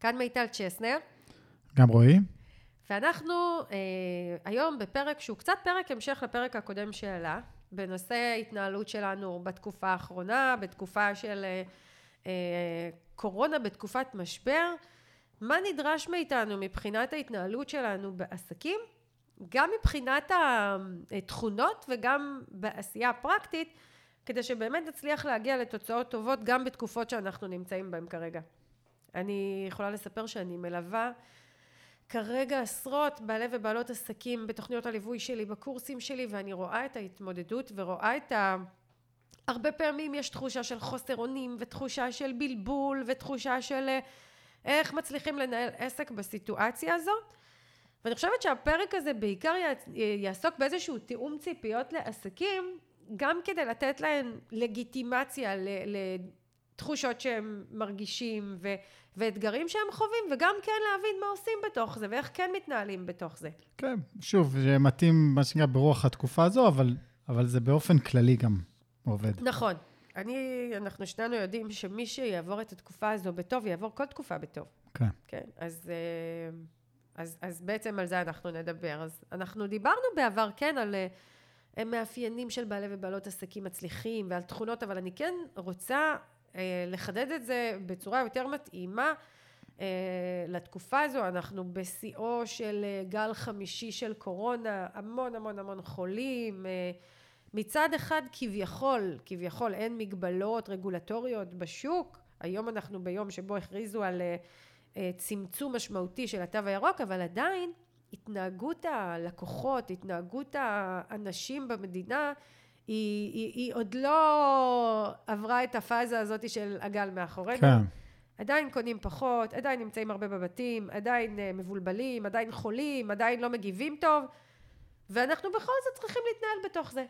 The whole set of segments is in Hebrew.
כאן מיטל צ'סנר, גם רועי. ואנחנו אה, היום בפרק שהוא קצת פרק המשך לפרק הקודם שעלה, בנושא התנהלות שלנו בתקופה האחרונה, בתקופה של אה, אה, קורונה, בתקופת משבר. מה נדרש מאיתנו מבחינת ההתנהלות שלנו בעסקים, גם מבחינת התכונות וגם בעשייה הפרקטית, כדי שבאמת נצליח להגיע לתוצאות טובות גם בתקופות שאנחנו נמצאים בהן כרגע. אני יכולה לספר שאני מלווה כרגע עשרות בעלי ובעלות עסקים בתוכניות הליווי שלי, בקורסים שלי, ואני רואה את ההתמודדות ורואה את ה... הרבה פעמים יש תחושה של חוסר אונים ותחושה של בלבול ותחושה של אה, איך מצליחים לנהל עסק בסיטואציה הזאת. ואני חושבת שהפרק הזה בעיקר יעסוק באיזשהו תיאום ציפיות לעסקים, גם כדי לתת להם לגיטימציה לתחושות שהם מרגישים ו, ואתגרים שהם חווים, וגם כן להבין מה עושים בתוך זה, ואיך כן מתנהלים בתוך זה. כן, שוב, זה מתאים, מה שנקרא, ברוח התקופה הזו, אבל, אבל זה באופן כללי גם עובד. נכון. אני, אנחנו שנינו יודעים שמי שיעבור את התקופה הזו בטוב, יעבור כל תקופה בטוב. כן. כן, אז, אה, אז, אז בעצם על זה אנחנו נדבר. אז אנחנו דיברנו בעבר, כן, על אה, מאפיינים של בעלי ובעלות עסקים מצליחים ועל תכונות, אבל אני כן רוצה לחדד את זה בצורה יותר מתאימה. לתקופה הזו, אנחנו בשיאו של גל חמישי של קורונה, המון המון המון חולים, מצד אחד כביכול, כביכול אין מגבלות רגולטוריות בשוק, היום אנחנו ביום שבו הכריזו על צמצום משמעותי של התו הירוק, אבל עדיין התנהגות הלקוחות, התנהגות האנשים במדינה, היא, היא, היא עוד לא עברה את הפאזה הזאת של הגל מאחורינו. כן. עדיין קונים פחות, עדיין נמצאים הרבה בבתים, עדיין uh, מבולבלים, עדיין חולים, עדיין לא מגיבים טוב, ואנחנו בכל זאת צריכים להתנהל בתוך זה.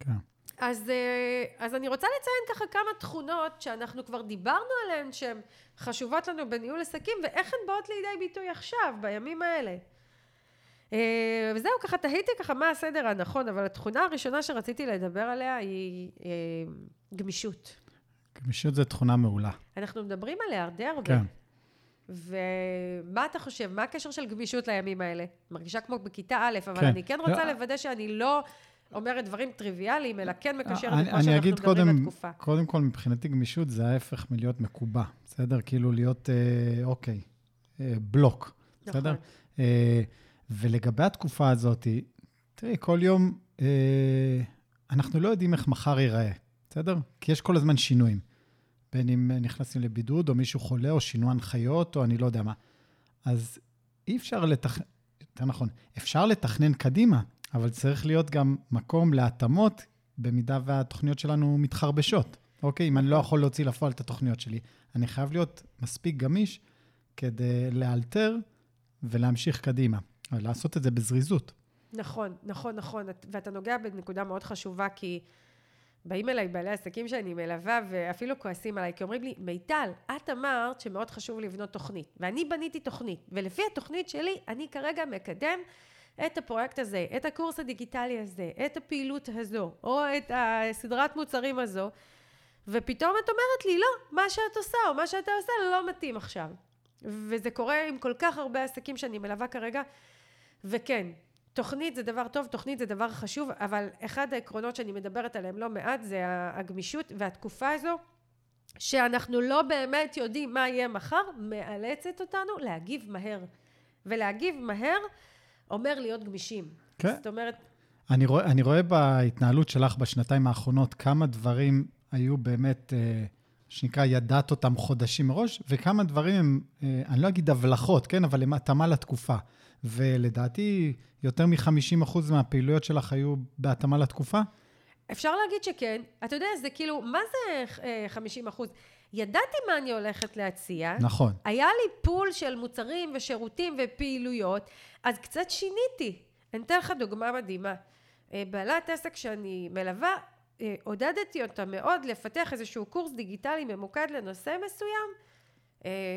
כן. אז, אה, אז אני רוצה לציין ככה כמה תכונות שאנחנו כבר דיברנו עליהן שהן חשובות לנו בניהול עסקים ואיך הן באות לידי ביטוי עכשיו, בימים האלה. אה, וזהו, ככה תהיתי ככה מה הסדר הנכון, אבל התכונה הראשונה שרציתי לדבר עליה היא אה, גמישות. גמישות זו תכונה מעולה. אנחנו מדברים עליה די הרבה. כן. ומה אתה חושב? מה הקשר של גמישות לימים האלה? מרגישה כמו בכיתה א', אבל כן. אני כן רוצה לא. לוודא שאני לא אומרת דברים טריוויאליים, אלא כן מקשרת את מה שאנחנו מדברים בתקופה. קודם כל, מבחינתי גמישות זה ההפך מלהיות מקובע, בסדר? כאילו להיות, אה, אוקיי, אה, בלוק, נכון. בסדר? אה, ולגבי התקופה הזאת, תראי, כל יום אה, אנחנו לא יודעים איך מחר ייראה, בסדר? כי יש כל הזמן שינויים. בין אם נכנסים לבידוד, או מישהו חולה, או שינו הנחיות, או אני לא יודע מה. אז אי אפשר לתכנן, יותר נכון, אפשר לתכנן קדימה, אבל צריך להיות גם מקום להתאמות, במידה והתוכניות שלנו מתחרבשות. אוקיי, אם אני לא יכול להוציא לפועל את התוכניות שלי, אני חייב להיות מספיק גמיש כדי לאלתר ולהמשיך קדימה, ולעשות את זה בזריזות. נכון, נכון, נכון. ואתה נוגע בנקודה מאוד חשובה, כי באים אליי בעלי עסקים שאני מלווה, ואפילו כועסים עליי, כי אומרים לי, מיטל, את אמרת שמאוד חשוב לבנות תוכנית, ואני בניתי תוכנית, ולפי התוכנית שלי, אני כרגע מקדם את הפרויקט הזה, את הקורס הדיגיטלי הזה, את הפעילות הזו, או את הסדרת מוצרים הזו, ופתאום את אומרת לי, לא, מה שאת עושה או מה שאתה עושה לא מתאים עכשיו. וזה קורה עם כל כך הרבה עסקים שאני מלווה כרגע, וכן, תוכנית זה דבר טוב, תוכנית זה דבר חשוב, אבל אחד העקרונות שאני מדברת עליהם לא מעט זה הגמישות והתקופה הזו, שאנחנו לא באמת יודעים מה יהיה מחר, מאלצת אותנו להגיב מהר. ולהגיב מהר אומר להיות גמישים. כן. זאת אומרת... אני רואה, אני רואה בהתנהלות שלך בשנתיים האחרונות כמה דברים היו באמת, אה, שנקרא, ידעת אותם חודשים מראש, וכמה דברים הם, אה, אני לא אגיד הבלחות, כן, אבל הם התאמה לתקופה. ולדעתי, יותר מ-50% מהפעילויות שלך היו בהתאמה לתקופה? אפשר להגיד שכן. אתה יודע, זה כאילו, מה זה 50 אה, אחוז? ידעתי מה אני הולכת להציע. נכון. היה לי פול של מוצרים ושירותים ופעילויות, אז קצת שיניתי. אני אתן לך דוגמה מדהימה. אה, בעלת עסק שאני מלווה, אה, עודדתי אותה מאוד לפתח איזשהו קורס דיגיטלי ממוקד לנושא מסוים,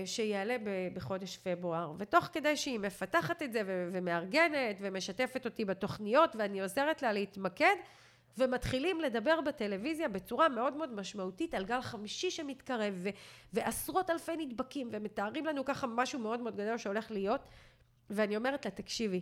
שיעלה בחודש פברואר. ותוך כדי שהיא מפתחת את זה ומארגנת ומשתפת אותי בתוכניות ואני עוזרת לה להתמקד, ומתחילים לדבר בטלוויזיה בצורה מאוד מאוד משמעותית על גל חמישי שמתקרב ו- ועשרות אלפי נדבקים ומתארים לנו ככה משהו מאוד מאוד גדול שהולך להיות ואני אומרת לה תקשיבי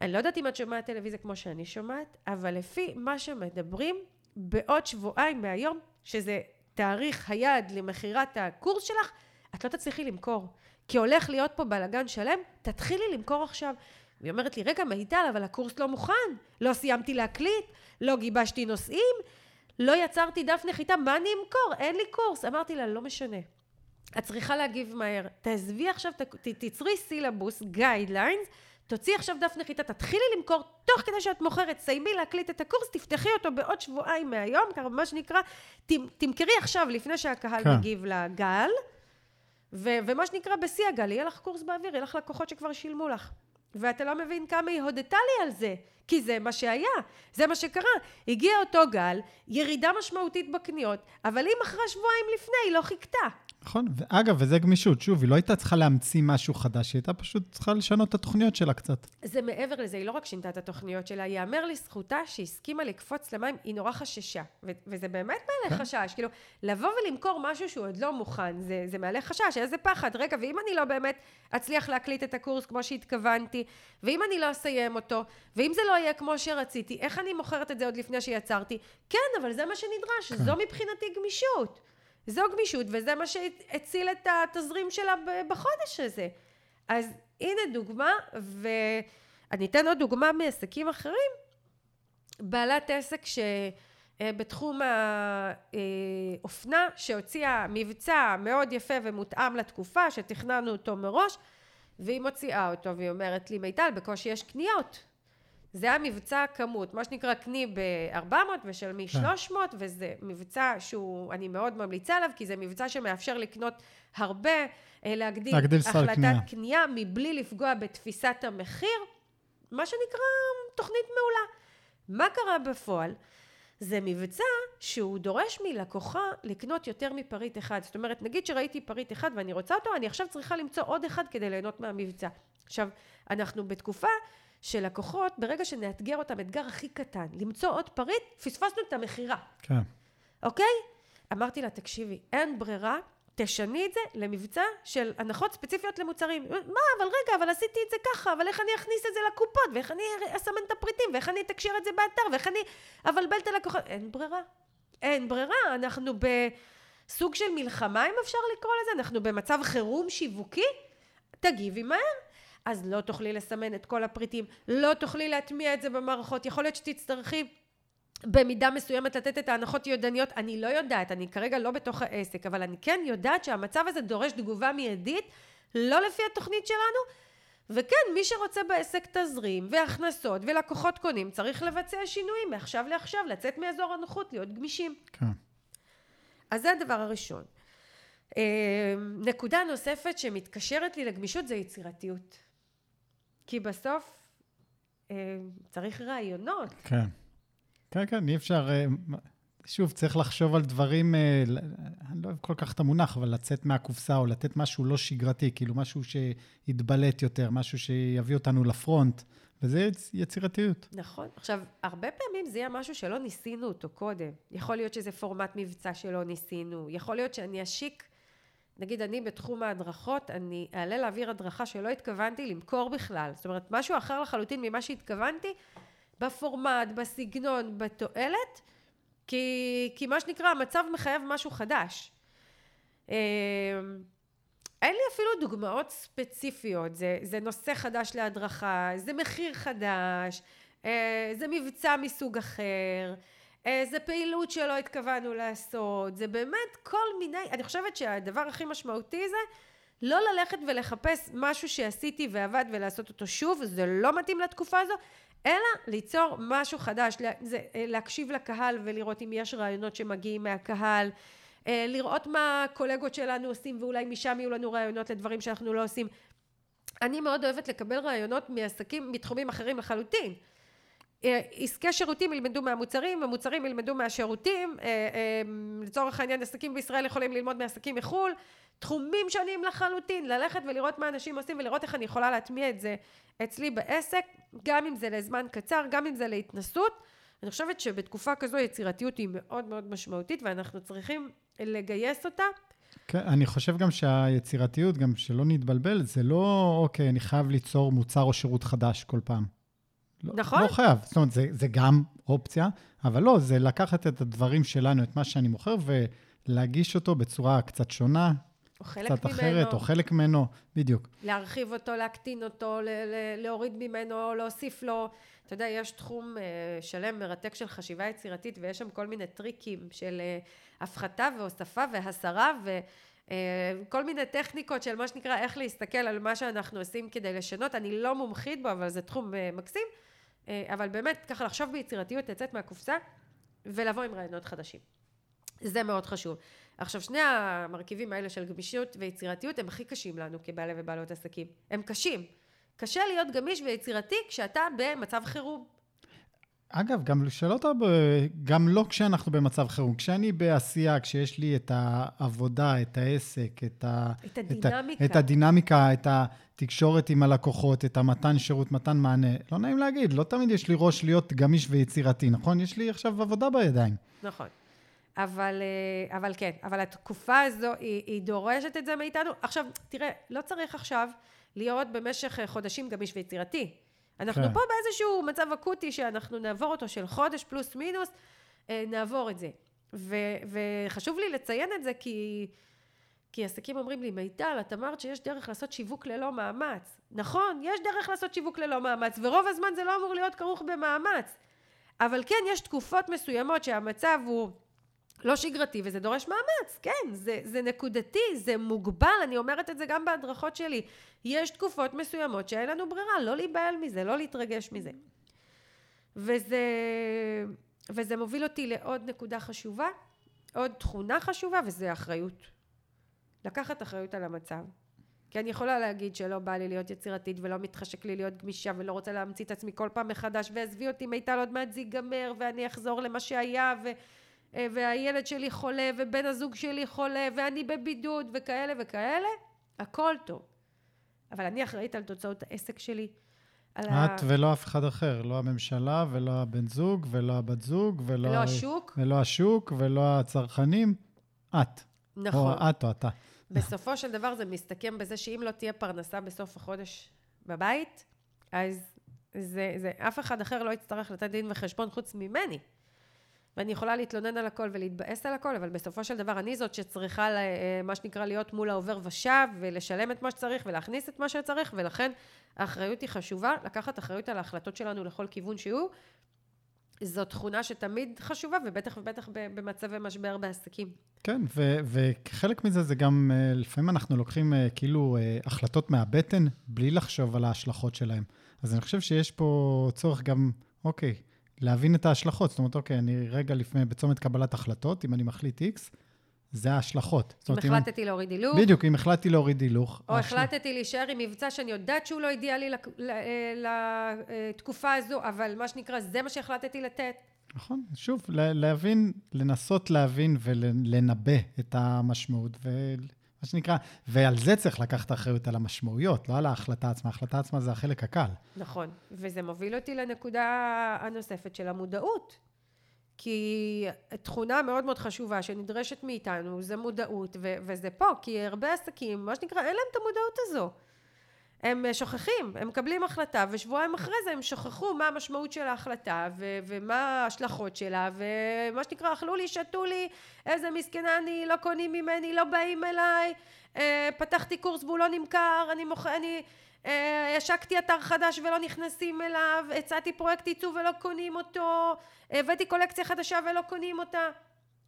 אני לא יודעת אם את שומעת טלוויזיה כמו שאני שומעת אבל לפי מה שמדברים בעוד שבועיים מהיום שזה תאריך היעד למכירת הקורס שלך את לא תצליחי למכור כי הולך להיות פה בלאגן שלם תתחילי למכור עכשיו והיא אומרת לי, רגע, מיטל, אבל הקורס לא מוכן, לא סיימתי להקליט, לא גיבשתי נושאים, לא יצרתי דף נחיתה, מה אני אמכור? אין לי קורס. אמרתי לה, לא משנה. את צריכה להגיב מהר. תעזבי עכשיו, ת, תצרי סילבוס, guidelines, תוציאי עכשיו דף נחיתה, תתחילי למכור תוך כדי שאת מוכרת, סיימי להקליט את הקורס, תפתחי אותו בעוד שבועיים מהיום, ככה מה שנקרא, תמכרי עכשיו לפני שהקהל כן. מגיב לגל, ו- ומה שנקרא בשיא הגל, יהיה לך קורס באוויר, יהיה לך לקוחות שכבר שילמו לך. ואתה לא מבין כמה היא הודתה לי על זה, כי זה מה שהיה, זה מה שקרה. הגיע אותו גל, ירידה משמעותית בקניות, אבל היא מכרה שבועיים לפני, היא לא חיכתה. נכון, ואגב, וזה גמישות, שוב, היא לא הייתה צריכה להמציא משהו חדש, היא הייתה פשוט צריכה לשנות את התוכניות שלה קצת. זה מעבר לזה, היא לא רק שינתה את התוכניות שלה, ייאמר לזכותה שהסכימה לקפוץ למים, היא נורא חששה, ו- וזה באמת מעלה כן. חשש, כאילו, לבוא ולמכור משהו שהוא עוד לא מוכן, זה, זה מעלה חשש, איזה פחד, רגע, ואם אני לא באמת אצליח להקליט את הקורס כמו שהתכוונתי, ואם אני לא אסיים אותו, ואם זה לא יהיה כמו שרציתי, איך אני מוכרת את זה עוד לפני שיצרתי? כן, אבל זה מה שנדרש, כן. זו מבחינתי גמישות. זו גמישות, וזה מה שהציל את התזרים שלה בחודש הזה. אז הנה דוגמה, ואני אתן עוד דוגמה מעסקים אחרים. בעלת עסק שבתחום האופנה, שהוציאה מבצע מאוד יפה ומותאם לתקופה, שתכננו אותו מראש, והיא מוציאה אותו, והיא אומרת לי, מיטל, בקושי יש קניות. זה היה מבצע כמות, מה שנקרא קני ב-400 ושלמי 300, כן. וזה מבצע שהוא, אני מאוד ממליצה עליו, כי זה מבצע שמאפשר לקנות הרבה, אה, להגדיל, להגדיל החלטת קנייה. קנייה מבלי לפגוע בתפיסת המחיר, מה שנקרא תוכנית מעולה. מה קרה בפועל? זה מבצע שהוא דורש מלקוחה לקנות יותר מפריט אחד. זאת אומרת, נגיד שראיתי פריט אחד ואני רוצה אותו, אני עכשיו צריכה למצוא עוד אחד כדי ליהנות מהמבצע. עכשיו, אנחנו בתקופה שלקוחות, ברגע שנאתגר אותם, אתגר הכי קטן, למצוא עוד פריט, פספסנו את המכירה. כן. אוקיי? אמרתי לה, תקשיבי, אין ברירה, תשני את זה למבצע של הנחות ספציפיות למוצרים. מה, אבל רגע, אבל עשיתי את זה ככה, אבל איך אני אכניס את זה לקופות, ואיך אני אסמן את הפריטים, ואיך אני אתקשר את זה באתר, ואיך אני אבלבל את הלקוחות. אין ברירה. אין ברירה, אנחנו בסוג של מלחמה, אם אפשר לקרוא לזה, אנחנו במצב חירום שיווקי, תגיבי מהר. אז לא תוכלי לסמן את כל הפריטים, לא תוכלי להטמיע את זה במערכות, יכול להיות שתצטרכי במידה מסוימת לתת את ההנחות ידניות, אני לא יודעת, אני כרגע לא בתוך העסק, אבל אני כן יודעת שהמצב הזה דורש תגובה מיידית, לא לפי התוכנית שלנו, וכן, מי שרוצה בעסק תזרים והכנסות ולקוחות קונים, צריך לבצע שינויים מעכשיו לעכשיו, לצאת מאזור הנוחות, להיות גמישים. כן. אז זה הדבר הראשון. אה, נקודה נוספת שמתקשרת לי לגמישות זה יצירתיות. כי בסוף אה, צריך רעיונות. כן. כן, כן, אי אפשר... אה, שוב, צריך לחשוב על דברים, אה, אני לא אוהב כל כך את המונח, אבל לצאת מהקופסה או לתת משהו לא שגרתי, כאילו משהו שיתבלט יותר, משהו שיביא אותנו לפרונט, וזה יצירתיות. נכון. עכשיו, הרבה פעמים זה יהיה משהו שלא ניסינו אותו קודם. יכול להיות שזה פורמט מבצע שלא ניסינו, יכול להיות שאני אשיק נגיד אני בתחום ההדרכות, אני אעלה להעביר הדרכה שלא התכוונתי למכור בכלל. זאת אומרת, משהו אחר לחלוטין ממה שהתכוונתי, בפורמט, בסגנון, בתועלת, כי, כי מה שנקרא, המצב מחייב משהו חדש. אמ, אין לי אפילו דוגמאות ספציפיות, זה, זה נושא חדש להדרכה, זה מחיר חדש, אה, זה מבצע מסוג אחר. איזה פעילות שלא התכוונו לעשות, זה באמת כל מיני, אני חושבת שהדבר הכי משמעותי זה לא ללכת ולחפש משהו שעשיתי ועבד ולעשות אותו שוב, זה לא מתאים לתקופה הזו, אלא ליצור משהו חדש, זה, אה, להקשיב לקהל ולראות אם יש רעיונות שמגיעים מהקהל, אה, לראות מה הקולגות שלנו עושים ואולי משם יהיו לנו רעיונות לדברים שאנחנו לא עושים. אני מאוד אוהבת לקבל רעיונות מעסקים מתחומים אחרים לחלוטין. אה, עסקי שירותים ילמדו מהמוצרים, המוצרים ילמדו מהשירותים, אה, אה, לצורך העניין עסקים בישראל יכולים ללמוד מעסקים מחו"ל, תחומים שונים לחלוטין, ללכת ולראות מה אנשים עושים ולראות איך אני יכולה להטמיע את זה אצלי בעסק, גם אם זה לזמן קצר, גם אם זה להתנסות, אני חושבת שבתקופה כזו יצירתיות היא מאוד מאוד משמעותית, ואנחנו צריכים לגייס אותה. כן, אני חושב גם שהיצירתיות, גם שלא נתבלבל, זה לא, אוקיי, אני חייב ליצור מוצר או שירות חדש כל פעם. לא, נכון. לא חייב. זאת אומרת, זה, זה גם אופציה, אבל לא, זה לקחת את הדברים שלנו, את מה שאני מוכר, ולהגיש אותו בצורה קצת שונה, או חלק קצת ממנו. אחרת, או חלק ממנו, בדיוק. להרחיב אותו, להקטין אותו, ל- ל- להוריד ממנו, להוסיף לו. אתה יודע, יש תחום uh, שלם מרתק של חשיבה יצירתית, ויש שם כל מיני טריקים של uh, הפחתה והוספה והסרה, וכל uh, מיני טכניקות של מה שנקרא איך להסתכל על מה שאנחנו עושים כדי לשנות. אני לא מומחית בו, אבל זה תחום מקסים. Uh, אבל באמת, ככה לחשוב ביצירתיות, לצאת מהקופסה, ולבוא עם רעיונות חדשים. זה מאוד חשוב. עכשיו, שני המרכיבים האלה של גמישות ויצירתיות הם הכי קשים לנו כבעלי ובעלות עסקים. הם קשים. קשה להיות גמיש ויצירתי כשאתה במצב חירום. אגב, גם אתה, ב- גם לא כשאנחנו במצב חירום, כשאני בעשייה, כשיש לי את העבודה, את העסק, את, ה, את הדינמיקה. את, ה, את הדינמיקה, את התקשורת עם הלקוחות, את המתן שירות, מתן מענה, לא נעים להגיד, לא תמיד יש לי ראש להיות גמיש ויצירתי, נכון? יש לי עכשיו עבודה בידיים. נכון. אבל, אה, אבל כן, אבל התקופה הזו, היא, היא דורשת את זה מאיתנו. עכשיו, תראה, לא צריך עכשיו להיות במשך אה, חודשים גמיש ויצירתי. אנחנו כן. פה באיזשהו מצב אקוטי שאנחנו נעבור אותו של חודש פלוס מינוס, אה, נעבור את זה. ו, וחשוב לי לציין את זה כי, כי עסקים אומרים לי, מיטל, את אמרת שיש דרך לעשות שיווק ללא מאמץ. נכון, יש דרך לעשות שיווק ללא מאמץ, ורוב הזמן זה לא אמור להיות כרוך במאמץ. אבל כן, יש תקופות מסוימות שהמצב הוא לא שגרתי וזה דורש מאמץ, כן, זה, זה נקודתי, זה מוגבל, אני אומרת את זה גם בהדרכות שלי. יש תקופות מסוימות שאין לנו ברירה, לא להיבהל מזה, לא להתרגש מזה. וזה, וזה מוביל אותי לעוד נקודה חשובה, עוד תכונה חשובה, וזה אחריות. לקחת אחריות על המצב. כי אני יכולה להגיד שלא בא לי להיות יצירתית ולא מתחשק לי להיות גמישה ולא רוצה להמציא את עצמי כל פעם מחדש ועזבי אותי מיטל עוד מעט זה ייגמר ואני אחזור למה שהיה ו... אה, והילד שלי חולה ובן הזוג שלי חולה ואני בבידוד וכאלה וכאלה הכל טוב אבל אני אחראית על תוצאות העסק שלי על את ולא אף אחד אחר, לא הממשלה ולא הבן זוג ולא הבת זוג ולא... ולא השוק ולא השוק ולא הצרכנים, את. נכון או את או אתה. בסופו של דבר זה מסתכם בזה שאם לא תהיה פרנסה בסוף החודש בבית, אז זה, זה, אף אחד אחר לא יצטרך לתת דין וחשבון חוץ ממני. ואני יכולה להתלונן על הכל ולהתבאס על הכל, אבל בסופו של דבר אני זאת שצריכה, ל- מה שנקרא, להיות מול העובר ושב, ולשלם את מה שצריך, ולהכניס את מה שצריך, ולכן האחריות היא חשובה, לקחת אחריות על ההחלטות שלנו לכל כיוון שהוא. זו תכונה שתמיד חשובה, ובטח ובטח במצבי משבר בעסקים. כן, ו- וכחלק מזה זה גם, אה, לפעמים אנחנו לוקחים אה, כאילו אה, החלטות מהבטן, בלי לחשוב על ההשלכות שלהן. אז אני חושב שיש פה צורך גם, אוקיי, להבין את ההשלכות. זאת אומרת, אוקיי, אני רגע לפני, בצומת קבלת החלטות, אם אני מחליט X, זה ההשלכות. אם אומרת, החלטתי להוריד הילוך, בדיוק, אם החלטתי להוריד הילוך. או ההשל- החלטתי להישאר עם מבצע שאני יודעת שהוא לא אידיאלי אה, לתקופה הזו, אבל מה שנקרא, זה מה שהחלטתי לתת. נכון, שוב, לה- להבין, לנסות להבין ולנבא את המשמעות, ומה שנקרא, ועל זה צריך לקחת אחריות על המשמעויות, לא על ההחלטה עצמה. ההחלטה עצמה זה החלק הקל. נכון. וזה מוביל אותי לנקודה הנוספת של המודעות. כי תכונה מאוד מאוד חשובה שנדרשת מאיתנו זה מודעות, ו- וזה פה, כי הרבה עסקים, מה שנקרא, אין להם את המודעות הזו. הם אה, שוכחים, הם מקבלים החלטה, ושבועיים אחרי זה הם שכחו מה המשמעות של ההחלטה, ו- ומה ההשלכות שלה, ומה שנקרא, אכלו לי, שתו לי, איזה מסכנה אני, לא קונים ממני, לא באים אליי, אה, פתחתי קורס והוא לא נמכר, אני מוכר, אני... אה, השקתי אתר חדש ולא נכנסים אליו, הצעתי פרויקט עיצוב ולא קונים אותו, הבאתי קולקציה חדשה ולא קונים אותה.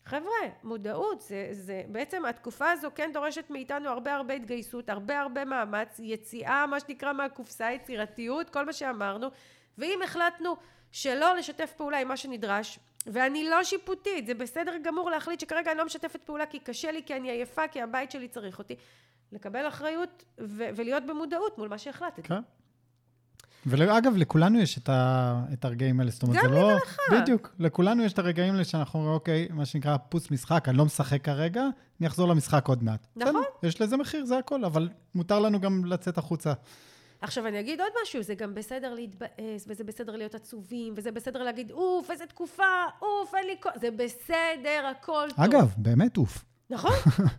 חבר'ה, מודעות, זה, זה בעצם התקופה הזו כן דורשת מאיתנו הרבה הרבה התגייסות, הרבה הרבה מאמץ, יציאה, מה שנקרא מהקופסה, יצירתיות, כל מה שאמרנו, ואם החלטנו שלא לשתף פעולה עם מה שנדרש, ואני לא שיפוטית, זה בסדר גמור להחליט שכרגע אני לא משתפת פעולה כי קשה לי, כי אני עייפה, כי הבית שלי צריך אותי, לקבל אחריות ו- ולהיות במודעות מול מה שהחלטתי. כן. ואגב, לכולנו יש את, ה, את הרגעים האלה. זאת אומרת, גם זה לי לא... ולך. בדיוק. לכולנו יש את הרגעים האלה שאנחנו אומרים, אוקיי, מה שנקרא פוס משחק, אני לא משחק כרגע, אני אחזור למשחק עוד מעט. נכון. בסדר, יש לזה מחיר, זה הכל, אבל מותר לנו גם לצאת החוצה עכשיו אני אגיד עוד משהו, זה גם בסדר להתבאס, וזה בסדר להיות עצובים, וזה בסדר להגיד, אוף, איזה תקופה, אוף, אין לי כוח, זה בסדר, הכל טוב. אגב, באמת אוף. נכון,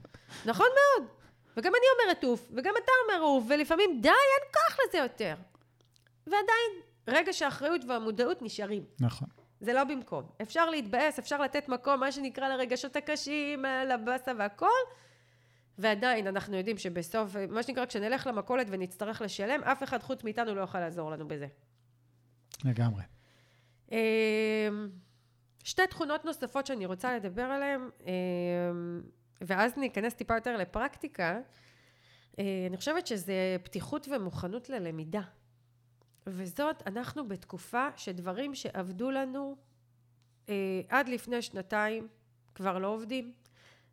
נכון מאוד. וגם אני אומרת אוף, וגם אתה אומר אוף, ולפעמים די, אין כוח לזה יותר. ועדיין, רגע שהאחריות והמודעות נשארים. נכון. זה לא במקום. אפשר להתבאס, אפשר לתת מקום, מה שנקרא לרגשות הקשים, לבאסה והכל, ועדיין אנחנו יודעים שבסוף, מה שנקרא, כשנלך למכולת ונצטרך לשלם, אף אחד חוץ מאיתנו לא יוכל לעזור לנו בזה. לגמרי. אמ, שתי תכונות נוספות שאני רוצה לדבר עליהן, אמ, ואז ניכנס טיפה יותר לפרקטיקה. אה, אני חושבת שזה פתיחות ומוכנות ללמידה. וזאת, אנחנו בתקופה שדברים שעבדו לנו אה, עד לפני שנתיים כבר לא עובדים.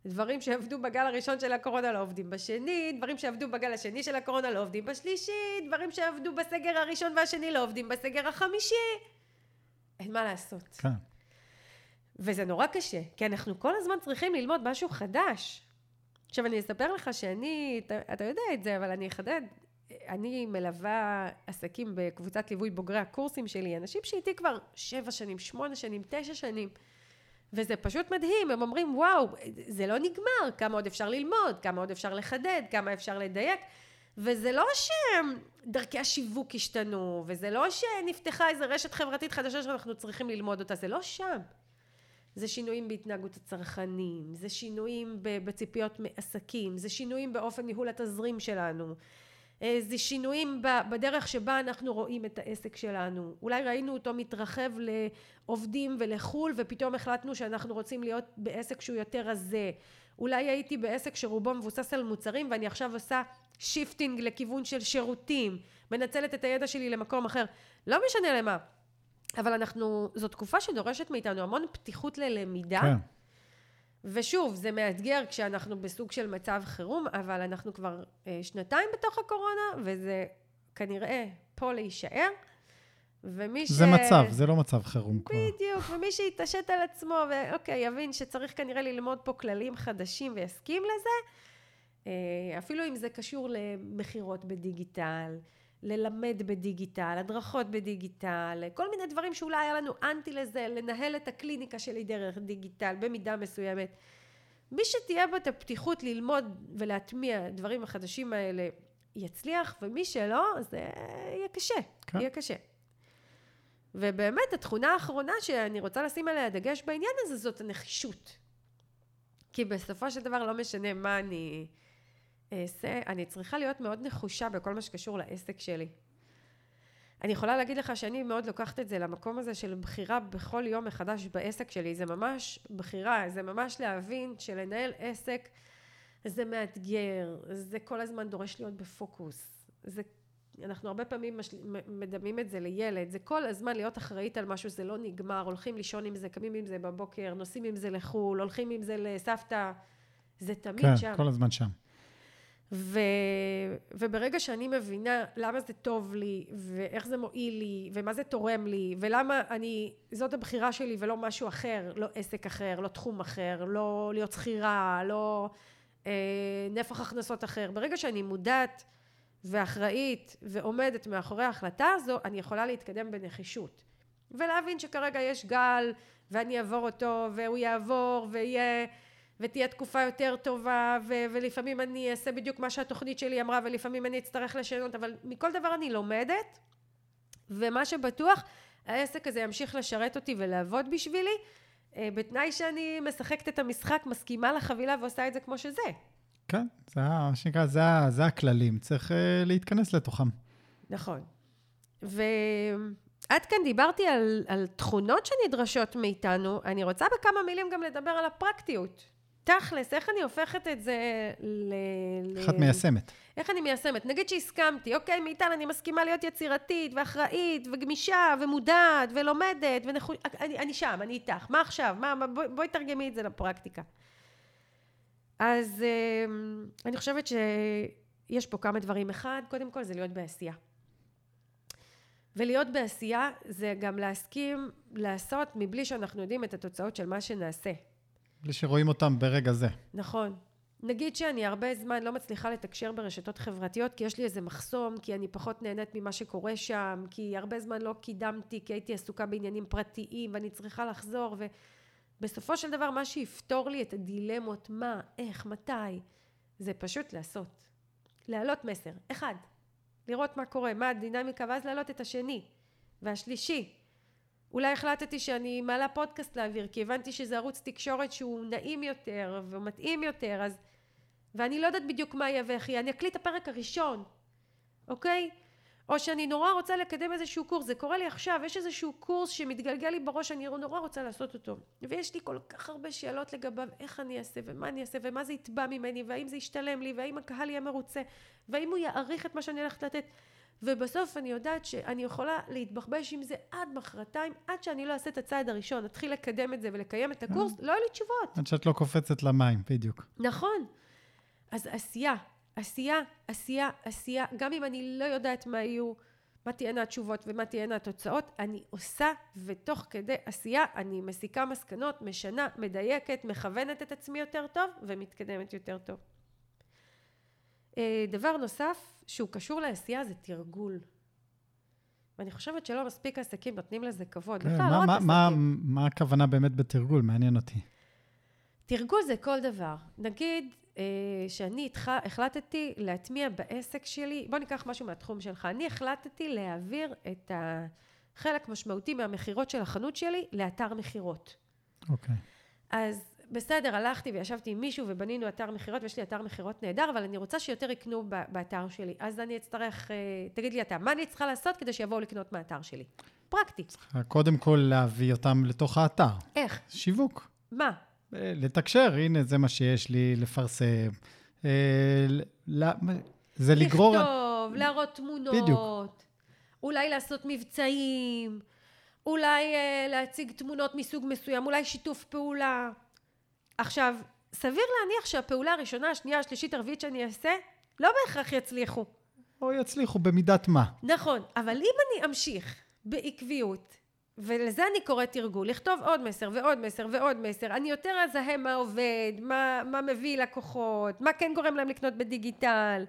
דברים שעבדו בגל הראשון של הקורונה לא עובדים בשני, דברים שעבדו בגל השני של הקורונה לא עובדים בשלישי, דברים שעבדו בסגר הראשון והשני לא עובדים בסגר החמישי. אין מה לעשות. כן. וזה נורא קשה, כי אנחנו כל הזמן צריכים ללמוד משהו חדש. עכשיו, אני אספר לך שאני, אתה, אתה יודע את זה, אבל אני אחדד. אני מלווה עסקים בקבוצת ליווי בוגרי הקורסים שלי, אנשים שאיתי כבר שבע שנים, שמונה שנים, תשע שנים. וזה פשוט מדהים, הם אומרים, וואו, זה לא נגמר, כמה עוד אפשר ללמוד, כמה עוד אפשר לחדד, כמה אפשר לדייק. וזה לא שדרכי השיווק השתנו, וזה לא שנפתחה איזו רשת חברתית חדשה שאנחנו צריכים ללמוד אותה, זה לא שם. זה שינויים בהתנהגות הצרכנים, זה שינויים בציפיות מעסקים, זה שינויים באופן ניהול התזרים שלנו, זה שינויים בדרך שבה אנחנו רואים את העסק שלנו. אולי ראינו אותו מתרחב לעובדים ולחו"ל ופתאום החלטנו שאנחנו רוצים להיות בעסק שהוא יותר רזה. אולי הייתי בעסק שרובו מבוסס על מוצרים ואני עכשיו עושה shifting לכיוון של שירותים, מנצלת את הידע שלי למקום אחר. לא משנה למה. אבל אנחנו, זו תקופה שדורשת מאיתנו המון פתיחות ללמידה. כן. ושוב, זה מאתגר כשאנחנו בסוג של מצב חירום, אבל אנחנו כבר אה, שנתיים בתוך הקורונה, וזה כנראה פה להישאר. ומי ש... זה מצב, זה לא מצב חירום כבר. בדיוק, ומי שיתעשת על עצמו, ואוקיי, יבין שצריך כנראה ללמוד פה כללים חדשים ויסכים לזה, אה, אפילו אם זה קשור למכירות בדיגיטל, ללמד בדיגיטל, הדרכות בדיגיטל, כל מיני דברים שאולי היה לנו אנטי לזה, לנהל את הקליניקה שלי דרך דיגיטל במידה מסוימת. מי שתהיה בו את הפתיחות ללמוד ולהטמיע דברים החדשים האלה יצליח, ומי שלא, זה יהיה קשה, כן. יהיה קשה. ובאמת, התכונה האחרונה שאני רוצה לשים עליה דגש בעניין הזה, זאת הנחישות. כי בסופו של דבר לא משנה מה אני... אעשה, אני צריכה להיות מאוד נחושה בכל מה שקשור לעסק שלי. אני יכולה להגיד לך שאני מאוד לוקחת את זה למקום הזה של בחירה בכל יום מחדש בעסק שלי. זה ממש בחירה, זה ממש להבין שלנהל עסק זה מאתגר, זה כל הזמן דורש להיות בפוקוס. זה, אנחנו הרבה פעמים מש, מדמים את זה לילד, זה כל הזמן להיות אחראית על משהו, זה לא נגמר, הולכים לישון עם זה, קמים עם זה בבוקר, נוסעים עם זה לחו"ל, הולכים עם זה לסבתא, זה תמיד כן, שם. כן, כל הזמן שם. ו, וברגע שאני מבינה למה זה טוב לי, ואיך זה מועיל לי, ומה זה תורם לי, ולמה אני, זאת הבחירה שלי ולא משהו אחר, לא עסק אחר, לא תחום אחר, לא להיות שכירה, לא אה, נפח הכנסות אחר. ברגע שאני מודעת ואחראית ועומדת מאחורי ההחלטה הזו, אני יכולה להתקדם בנחישות. ולהבין שכרגע יש גל, ואני אעבור אותו, והוא יעבור, ויהיה... ותהיה תקופה יותר טובה ו- ולפעמים אני אעשה בדיוק מה שהתוכנית שלי אמרה ולפעמים אני אצטרך לשנות אבל מכל דבר אני לומדת ומה שבטוח העסק הזה ימשיך לשרת אותי ולעבוד בשבילי אה, בתנאי שאני משחקת את המשחק מסכימה לחבילה ועושה את זה כמו שזה כן, זה מה שנקרא, זה, זה הכללים, צריך uh, להתכנס לתוכם. נכון. ועד כאן דיברתי על, על תכונות שנדרשות מאיתנו, אני רוצה בכמה מילים גם לדבר על הפרקטיות. תכלס, איך אני הופכת את זה ל... איך את מיישמת? איך אני מיישמת? נגיד שהסכמתי, אוקיי, מיטל, אני מסכימה להיות יצירתית ואחראית וגמישה ומודעת ולומדת ונכו... אני, אני שם, אני איתך. מה עכשיו? מה, מה, בואי, בואי תרגמי את זה לפרקטיקה. אז אמ, אני חושבת שיש פה כמה דברים. אחד, קודם כל זה להיות בעשייה. ולהיות בעשייה זה גם להסכים לעשות מבלי שאנחנו יודעים את התוצאות של מה שנעשה. בלי שרואים אותם ברגע זה. נכון. נגיד שאני הרבה זמן לא מצליחה לתקשר ברשתות חברתיות כי יש לי איזה מחסום, כי אני פחות נהנית ממה שקורה שם, כי הרבה זמן לא קידמתי, כי הייתי עסוקה בעניינים פרטיים ואני צריכה לחזור ובסופו של דבר מה שיפתור לי את הדילמות מה, איך, מתי, זה פשוט לעשות. להעלות מסר. אחד, לראות מה קורה, מה הדינמיקה ואז להעלות את השני. והשלישי, אולי החלטתי שאני מעלה פודקאסט להעביר כי הבנתי שזה ערוץ תקשורת שהוא נעים יותר ומתאים יותר אז ואני לא יודעת בדיוק מה יהיה ואיך יהיה. אני אקליט את הפרק הראשון אוקיי? או שאני נורא רוצה לקדם איזשהו קורס. זה קורה לי עכשיו. יש איזשהו קורס שמתגלגל לי בראש אני נורא רוצה לעשות אותו. ויש לי כל כך הרבה שאלות לגביו איך אני אעשה ומה אני אעשה ומה זה יתבע ממני והאם זה ישתלם לי והאם הקהל יהיה מרוצה והאם הוא יעריך את מה שאני הולכת לתת ובסוף אני יודעת שאני יכולה להתבחבש עם זה עד מחרתיים, עד שאני לא אעשה את הצעד הראשון, אתחיל לקדם את זה ולקיים את הקורס, לא יהיו לי תשובות. עד שאת לא קופצת למים, בדיוק. נכון. אז עשייה, עשייה, עשייה, עשייה, גם אם אני לא יודעת מה יהיו, מה תהיינה התשובות ומה תהיינה התוצאות, אני עושה, ותוך כדי עשייה אני מסיקה מסקנות, משנה, מדייקת, מכוונת את עצמי יותר טוב ומתקדמת יותר טוב. אה, דבר נוסף שהוא קשור לעשייה זה תרגול. ואני חושבת שלא מספיק עסקים נותנים לזה כבוד. כן, בכלל, לא עסקים. מה, מה הכוונה באמת בתרגול? מעניין אותי. תרגול זה כל דבר. נגיד אה, שאני איתך החלטתי להטמיע בעסק שלי, בוא ניקח משהו מהתחום שלך. אני החלטתי להעביר את החלק משמעותי מהמכירות של החנות שלי לאתר מכירות. אוקיי. אז בסדר, הלכתי וישבתי עם מישהו ובנינו אתר מכירות, ויש לי אתר מכירות נהדר, אבל אני רוצה שיותר יקנו באתר שלי. אז אני אצטרך, אה, תגיד לי אתה, מה אני צריכה לעשות כדי שיבואו לקנות מהאתר שלי? פרקטי. קודם כל להביא אותם לתוך האתר. איך? שיווק. מה? אה, לתקשר, הנה, זה מה שיש לי, לפרסם. אה, זה לגרור... לכתוב, להראות תמונות. בדיוק. אולי לעשות מבצעים. אולי להציג תמונות מסוג מסוים, אולי שיתוף פעולה. עכשיו, סביר להניח שהפעולה הראשונה, השנייה, השלישית, הרביעית שאני אעשה, לא בהכרח יצליחו. או יצליחו במידת מה. נכון, אבל אם אני אמשיך בעקביות, ולזה אני קוראת תרגול, לכתוב עוד מסר ועוד מסר ועוד מסר, אני יותר אזהה מה עובד, מה, מה מביא לקוחות, מה כן גורם להם לקנות בדיגיטל.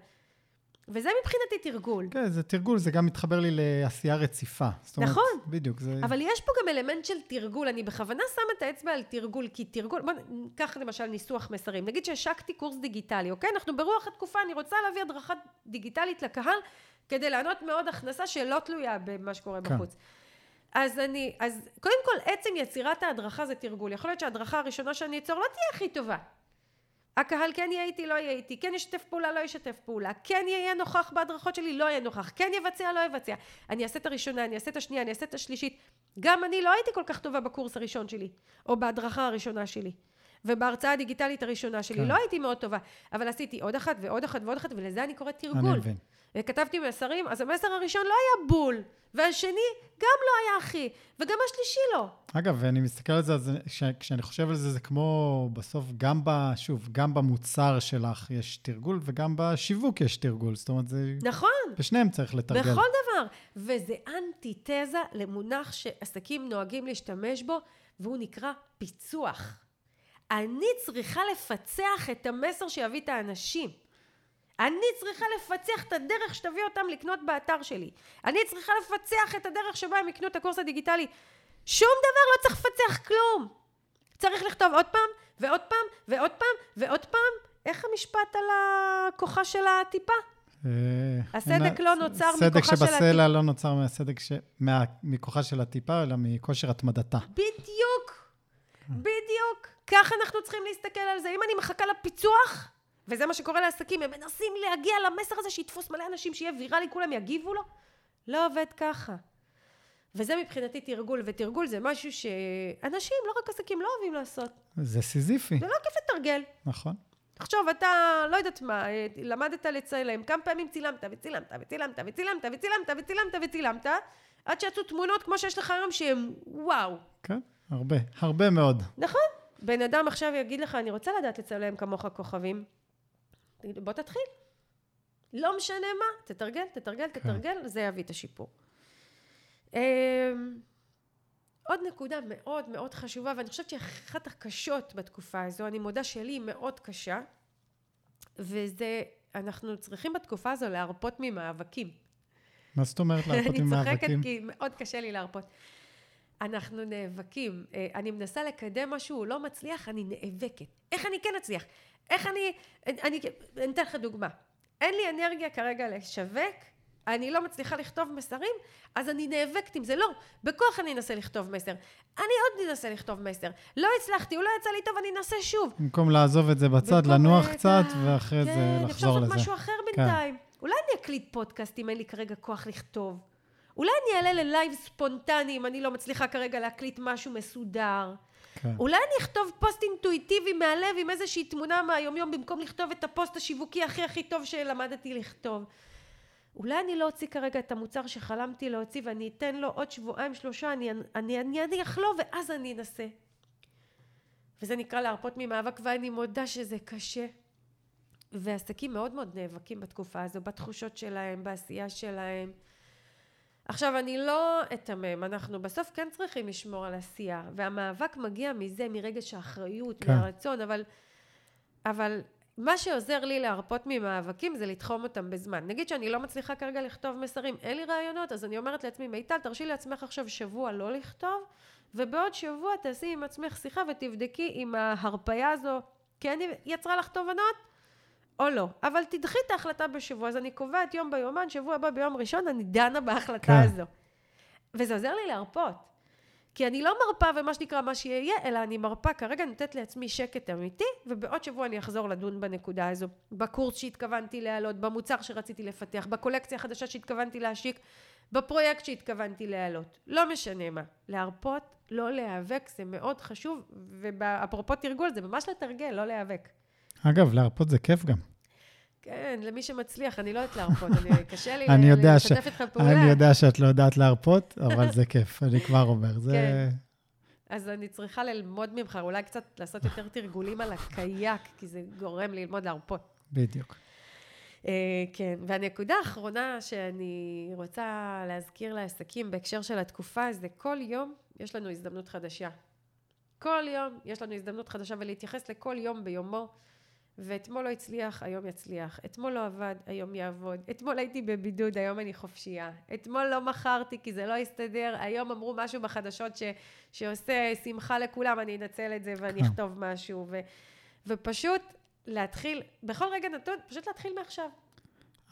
וזה מבחינתי תרגול. כן, זה תרגול, זה גם מתחבר לי לעשייה רציפה. אומרת, נכון. בדיוק, זה... אבל יש פה גם אלמנט של תרגול. אני בכוונה שמה את האצבע על תרגול, כי תרגול, בוא ניקח למשל ניסוח מסרים. נגיד שהשקתי קורס דיגיטלי, אוקיי? אנחנו ברוח התקופה, אני רוצה להביא הדרכה דיגיטלית לקהל, כדי לענות מאוד הכנסה שלא תלויה במה שקורה כן. בחוץ. אז אני, אז קודם כל, עצם יצירת ההדרכה זה תרגול. יכול להיות שההדרכה הראשונה שאני אצור לא תהיה הכי טובה. הקהל כן יהיה איתי, לא יהיה איתי, כן ישתף פעולה, לא ישתף פעולה, כן יהיה נוכח בהדרכות שלי, לא יהיה נוכח, כן יבצע, לא יבצע. אני אעשה את הראשונה, אני אעשה את השנייה, אני אעשה את השלישית. גם אני לא הייתי כל כך טובה בקורס הראשון שלי, או בהדרכה הראשונה שלי. ובהרצאה הדיגיטלית הראשונה שלי, כן. לא הייתי מאוד טובה, אבל עשיתי עוד אחת ועוד אחת ועוד אחת, ולזה אני קוראת תרגול. אני מבין. וכתבתי מסרים, אז המסר הראשון לא היה בול, והשני גם לא היה אחי, וגם השלישי לא. אגב, ואני מסתכל על זה, אז כשאני חושב על זה, זה כמו בסוף, גם ב... שוב, גם במוצר שלך יש תרגול, וגם בשיווק יש תרגול. זאת אומרת, זה... נכון. בשניהם צריך לתרגל. בכל דבר. וזה אנטיתזה למונח שעסקים נוהגים להשתמש בו, והוא נקרא פיצוח. אני צריכה לפצח את המסר שיביא את האנשים. אני צריכה לפצח את הדרך שתביא אותם לקנות באתר שלי. אני צריכה לפצח את הדרך שבה הם יקנו את הקורס הדיגיטלי. שום דבר לא צריך לפצח כלום. צריך לכתוב עוד פעם, ועוד פעם, ועוד פעם, ועוד פעם. איך המשפט על הכוחה של הטיפה? אה, הסדק לא נוצר מכוחה של הטיפה. סדק שבסלע לא נוצר מהסדק ש... מכוחה של הטיפה, אלא מכושר התמדתה. בדיוק, בדיוק. ככה אנחנו צריכים להסתכל על זה. אם אני מחכה לפיצוח, וזה מה שקורה לעסקים, הם מנסים להגיע למסר הזה שיתפוס מלא אנשים, שיהיה ויראלי, כולם יגיבו לו. לא עובד ככה. וזה מבחינתי תרגול, ותרגול זה משהו שאנשים, לא רק עסקים, לא אוהבים לעשות. זה סיזיפי. זה לא כיף לתרגל. נכון. תחשוב, אתה, לא יודעת מה, למדת לצלם, כמה פעמים צילמת, וצילמת, וצילמת, וצילמת, וצילמת, וצילמת, וצילמת, עד שיצאו תמונות כמו שיש לך היום, שהן וואו. כן, הרבה, הרבה מאוד. נכון. בן אדם עכשיו יגיד לך, אני רוצה לדעת לצלם כמוך כוכבים. תגיד, בוא תתחיל. לא משנה מה, תתרגל, תתרגל, כן. תתרגל, זה יביא את השיפור. אמ, עוד נקודה מאוד מאוד חשובה, ואני חושבת שאחת הקשות בתקופה הזו, אני מודה שלי היא מאוד קשה, וזה, אנחנו צריכים בתקופה הזו להרפות ממאבקים. מה זאת אומרת להרפות ממאבקים? אני צוחקת כי מאוד קשה לי להרפות. אנחנו נאבקים. אה, אני מנסה לקדם משהו, הוא לא מצליח, אני נאבקת. איך אני כן אצליח? איך אני... אני, אני אתן לך דוגמה. אין לי אנרגיה כרגע לשווק, אני לא מצליחה לכתוב מסרים, אז אני נאבקת עם זה. לא, בכוח אני אנסה לכתוב מסר. אני עוד אנסה לכתוב מסר. לא הצלחתי, הוא לא יצא לי טוב, אני אנסה שוב. במקום לעזוב את זה בצד, לנוח אה, קצת, ואחרי כן, זה לחזור לזה. כן, אפשר לעשות משהו אחר כן. בינתיים. כן. אולי אני אקליט פודקאסט אם אין לי כרגע כוח לכתוב. אולי אני אעלה ללייב ספונטני אם אני לא מצליחה כרגע להקליט משהו מסודר. כן. אולי אני אכתוב פוסט אינטואיטיבי מהלב עם איזושהי תמונה מהיומיום במקום לכתוב את הפוסט השיווקי הכי הכי טוב שלמדתי לכתוב. אולי אני לא אוציא כרגע את המוצר שחלמתי להוציא ואני אתן לו עוד שבועיים שלושה, אני, אני, אני אניח לו ואז אני אנסה. וזה נקרא להרפות ממאבק ואני מודה שזה קשה. ועסקים מאוד מאוד נאבקים בתקופה הזו, בתחושות שלהם, בעשייה שלהם. עכשיו אני לא אתמם, אנחנו בסוף כן צריכים לשמור על עשייה, והמאבק מגיע מזה, מרגש האחריות, כן. מהרצון, אבל, אבל מה שעוזר לי להרפות ממאבקים זה לתחום אותם בזמן. נגיד שאני לא מצליחה כרגע לכתוב מסרים, אין לי רעיונות, אז אני אומרת לעצמי, מיטל, תרשי לעצמך עכשיו שבוע לא לכתוב, ובעוד שבוע תעשי עם עצמך שיחה ותבדקי אם ההרפאיה הזו כן יצרה לך תובנות, או לא. אבל תדחי את ההחלטה בשבוע, אז אני קובעת יום ביומן, שבוע הבא ביום ראשון, אני דנה בהחלטה כן. הזו. וזה עוזר לי להרפות. כי אני לא מרפה ומה שנקרא מה שיהיה, אלא אני מרפה כרגע, נותנת לעצמי שקט אמיתי, ובעוד שבוע אני אחזור לדון בנקודה הזו. בקורס שהתכוונתי להעלות, במוצר שרציתי לפתח, בקולקציה החדשה שהתכוונתי להשיק, בפרויקט שהתכוונתי להעלות. לא משנה מה. להרפות, לא להיאבק, זה מאוד חשוב, ואפרופו תרגול, זה ממש לתרגל, לא להיאבק. אגב, להרפות זה כיף גם. כן, למי שמצליח, אני לא יודעת להרפות, אני, קשה לי לשתף איתך פעולה. אני יודע שאת לא יודעת להרפות, אבל זה כיף, אני כבר אומר. זה... כן. אז אני צריכה ללמוד ממך, אולי קצת לעשות יותר תרגולים על הקייק, כי זה גורם ללמוד להרפות. בדיוק. Uh, כן, והנקודה האחרונה שאני רוצה להזכיר לעסקים בהקשר של התקופה, זה כל יום יש לנו הזדמנות חדשה. כל יום יש לנו הזדמנות חדשה, ולהתייחס לכל יום ביומו. ואתמול לא הצליח, היום יצליח. אתמול לא עבד, היום יעבוד. אתמול הייתי בבידוד, היום אני חופשייה. אתמול לא מכרתי כי זה לא הסתדר, היום אמרו משהו בחדשות ש, שעושה שמחה לכולם, אני אנצל את זה ואני כן. אכתוב משהו. ו, ופשוט להתחיל, בכל רגע נתון, פשוט להתחיל מעכשיו.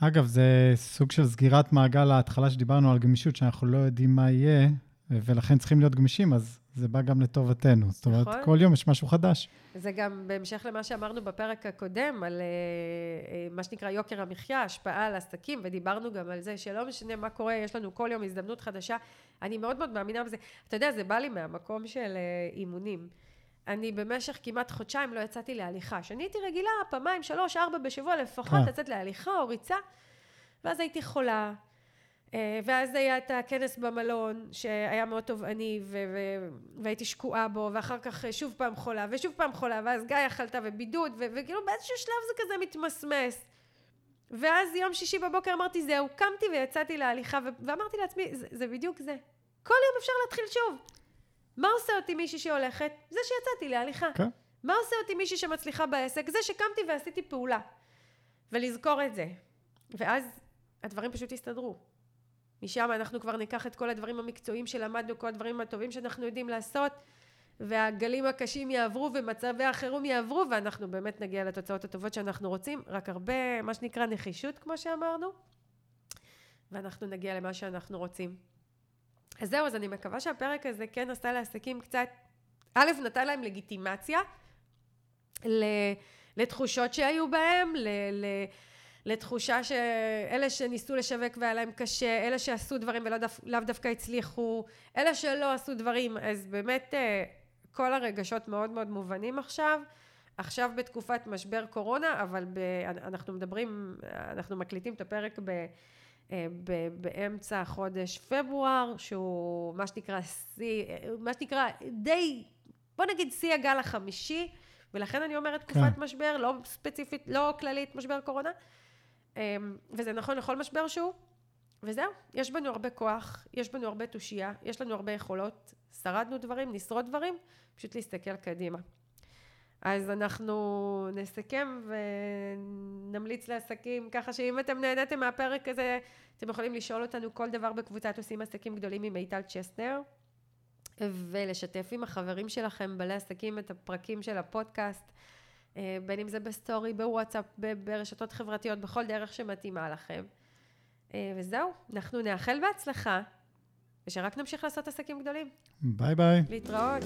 אגב, זה סוג של סגירת מעגל ההתחלה שדיברנו על גמישות, שאנחנו לא יודעים מה יהיה, ולכן צריכים להיות גמישים, אז זה בא גם לטובתנו. זאת אומרת, נכון. כל יום יש משהו חדש. זה גם בהמשך למה שאמרנו בפרק הקודם, על uh, מה שנקרא יוקר המחיה, השפעה על עסקים, ודיברנו גם על זה שלא משנה מה קורה, יש לנו כל יום הזדמנות חדשה. אני מאוד מאוד מאמינה בזה. אתה יודע, זה בא לי מהמקום של uh, אימונים. אני במשך כמעט חודשיים לא יצאתי להליכה. שאני הייתי רגילה פעמיים, שלוש, ארבע בשבוע לפחות לצאת להליכה או ריצה, ואז הייתי חולה. אה, ואז היה את הכנס במלון שהיה מאוד תובעני והייתי שקועה בו ואחר כך שוב פעם חולה ושוב פעם חולה ואז גיא אכלתה ובידוד וכאילו באיזשהו שלב זה כזה מתמסמס ואז יום שישי בבוקר אמרתי זהו קמתי ויצאתי להליכה ואמרתי לעצמי זה, זה בדיוק זה כל יום אפשר להתחיל שוב מה עושה אותי מישהי שהולכת? זה שיצאתי להליכה. כן. מה עושה אותי מישהי שמצליחה בעסק? זה שקמתי ועשיתי פעולה ולזכור את זה ואז הדברים פשוט הסתדרו משם אנחנו כבר ניקח את כל הדברים המקצועיים שלמדנו, כל הדברים הטובים שאנחנו יודעים לעשות, והגלים הקשים יעברו ומצבי החירום יעברו, ואנחנו באמת נגיע לתוצאות הטובות שאנחנו רוצים, רק הרבה, מה שנקרא נחישות, כמו שאמרנו, ואנחנו נגיע למה שאנחנו רוצים. אז זהו, אז אני מקווה שהפרק הזה כן עשה לעסקים קצת, א', נתן להם לגיטימציה לתחושות שהיו בהם, ל... לתחושה שאלה שניסו לשווק והיה להם קשה, אלה שעשו דברים ולאו דו, דווקא הצליחו, אלה שלא עשו דברים, אז באמת אה, כל הרגשות מאוד מאוד מובנים עכשיו. עכשיו בתקופת משבר קורונה, אבל ב, אנחנו מדברים, אנחנו מקליטים את הפרק ב, אה, ב, באמצע חודש פברואר, שהוא מה שנקרא שיא, מה שנקרא די, בוא נגיד שיא הגל החמישי, ולכן אני אומרת תקופת כן. משבר, לא ספציפית, לא כללית משבר קורונה. אמ, וזה נכון לכל משבר שהוא, וזהו, יש בנו הרבה כוח, יש בנו הרבה תושייה, יש לנו הרבה יכולות, שרדנו דברים, נשרוד דברים, פשוט להסתכל קדימה. אז אנחנו נסכם ונמליץ לעסקים, ככה שאם אתם נהניתם מהפרק הזה, אתם יכולים לשאול אותנו כל דבר בקבוצת עושים עסקים גדולים עם מיטל צ'סנר, ולשתף עם החברים שלכם, בעלי עסקים, את הפרקים של הפודקאסט, בין אם זה בסטורי, בוואטסאפ, ברשתות חברתיות, בכל דרך שמתאימה לכם. אה, וזהו, אנחנו נאחל בהצלחה, ושרק נמשיך לעשות עסקים גדולים. ביי ביי. להתראות.